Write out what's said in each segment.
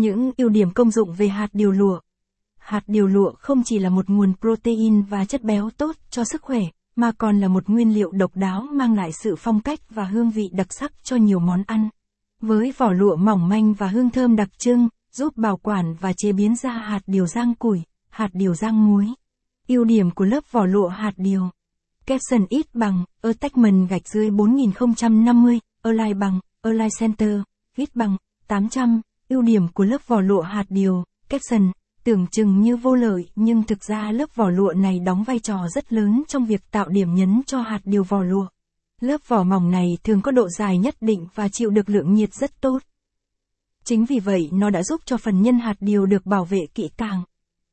Những ưu điểm công dụng về hạt điều lụa. Hạt điều lụa không chỉ là một nguồn protein và chất béo tốt cho sức khỏe, mà còn là một nguyên liệu độc đáo mang lại sự phong cách và hương vị đặc sắc cho nhiều món ăn. Với vỏ lụa mỏng manh và hương thơm đặc trưng, giúp bảo quản và chế biến ra hạt điều rang củi, hạt điều rang muối. Ưu điểm của lớp vỏ lụa hạt điều. Capson ít bằng, attachment gạch dưới 4050, align bằng, align center, ít bằng, 800. Ưu điểm của lớp vỏ lụa hạt điều, capson, tưởng chừng như vô lợi nhưng thực ra lớp vỏ lụa này đóng vai trò rất lớn trong việc tạo điểm nhấn cho hạt điều vỏ lụa. Lớp vỏ mỏng này thường có độ dài nhất định và chịu được lượng nhiệt rất tốt. Chính vì vậy nó đã giúp cho phần nhân hạt điều được bảo vệ kỹ càng.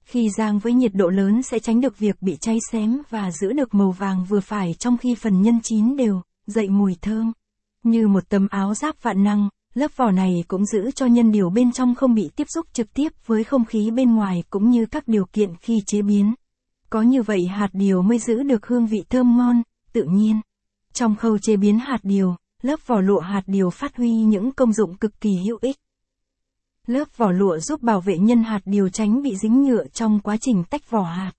Khi rang với nhiệt độ lớn sẽ tránh được việc bị cháy xém và giữ được màu vàng vừa phải trong khi phần nhân chín đều, dậy mùi thơm. Như một tấm áo giáp vạn năng, lớp vỏ này cũng giữ cho nhân điều bên trong không bị tiếp xúc trực tiếp với không khí bên ngoài cũng như các điều kiện khi chế biến. Có như vậy hạt điều mới giữ được hương vị thơm ngon, tự nhiên. Trong khâu chế biến hạt điều, lớp vỏ lụa hạt điều phát huy những công dụng cực kỳ hữu ích. Lớp vỏ lụa giúp bảo vệ nhân hạt điều tránh bị dính nhựa trong quá trình tách vỏ hạt.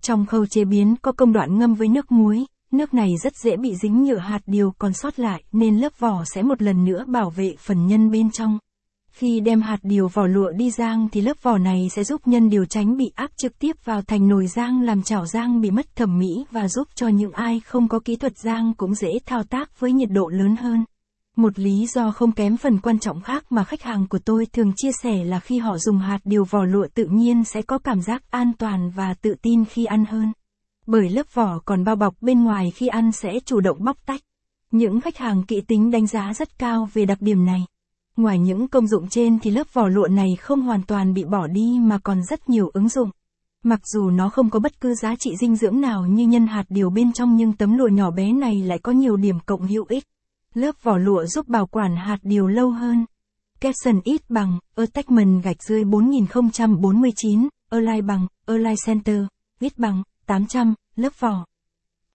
Trong khâu chế biến có công đoạn ngâm với nước muối, nước này rất dễ bị dính nhựa hạt điều còn sót lại, nên lớp vỏ sẽ một lần nữa bảo vệ phần nhân bên trong. Khi đem hạt điều vỏ lụa đi rang thì lớp vỏ này sẽ giúp nhân điều tránh bị áp trực tiếp vào thành nồi rang làm chảo rang bị mất thẩm mỹ và giúp cho những ai không có kỹ thuật rang cũng dễ thao tác với nhiệt độ lớn hơn. Một lý do không kém phần quan trọng khác mà khách hàng của tôi thường chia sẻ là khi họ dùng hạt điều vỏ lụa tự nhiên sẽ có cảm giác an toàn và tự tin khi ăn hơn. Bởi lớp vỏ còn bao bọc bên ngoài khi ăn sẽ chủ động bóc tách. Những khách hàng kỹ tính đánh giá rất cao về đặc điểm này. Ngoài những công dụng trên thì lớp vỏ lụa này không hoàn toàn bị bỏ đi mà còn rất nhiều ứng dụng. Mặc dù nó không có bất cứ giá trị dinh dưỡng nào như nhân hạt điều bên trong nhưng tấm lụa nhỏ bé này lại có nhiều điểm cộng hữu ích. Lớp vỏ lụa giúp bảo quản hạt điều lâu hơn. Capson ít bằng, attachment gạch dưới 4049, align bằng, align center, ít bằng, 800, lớp vỏ.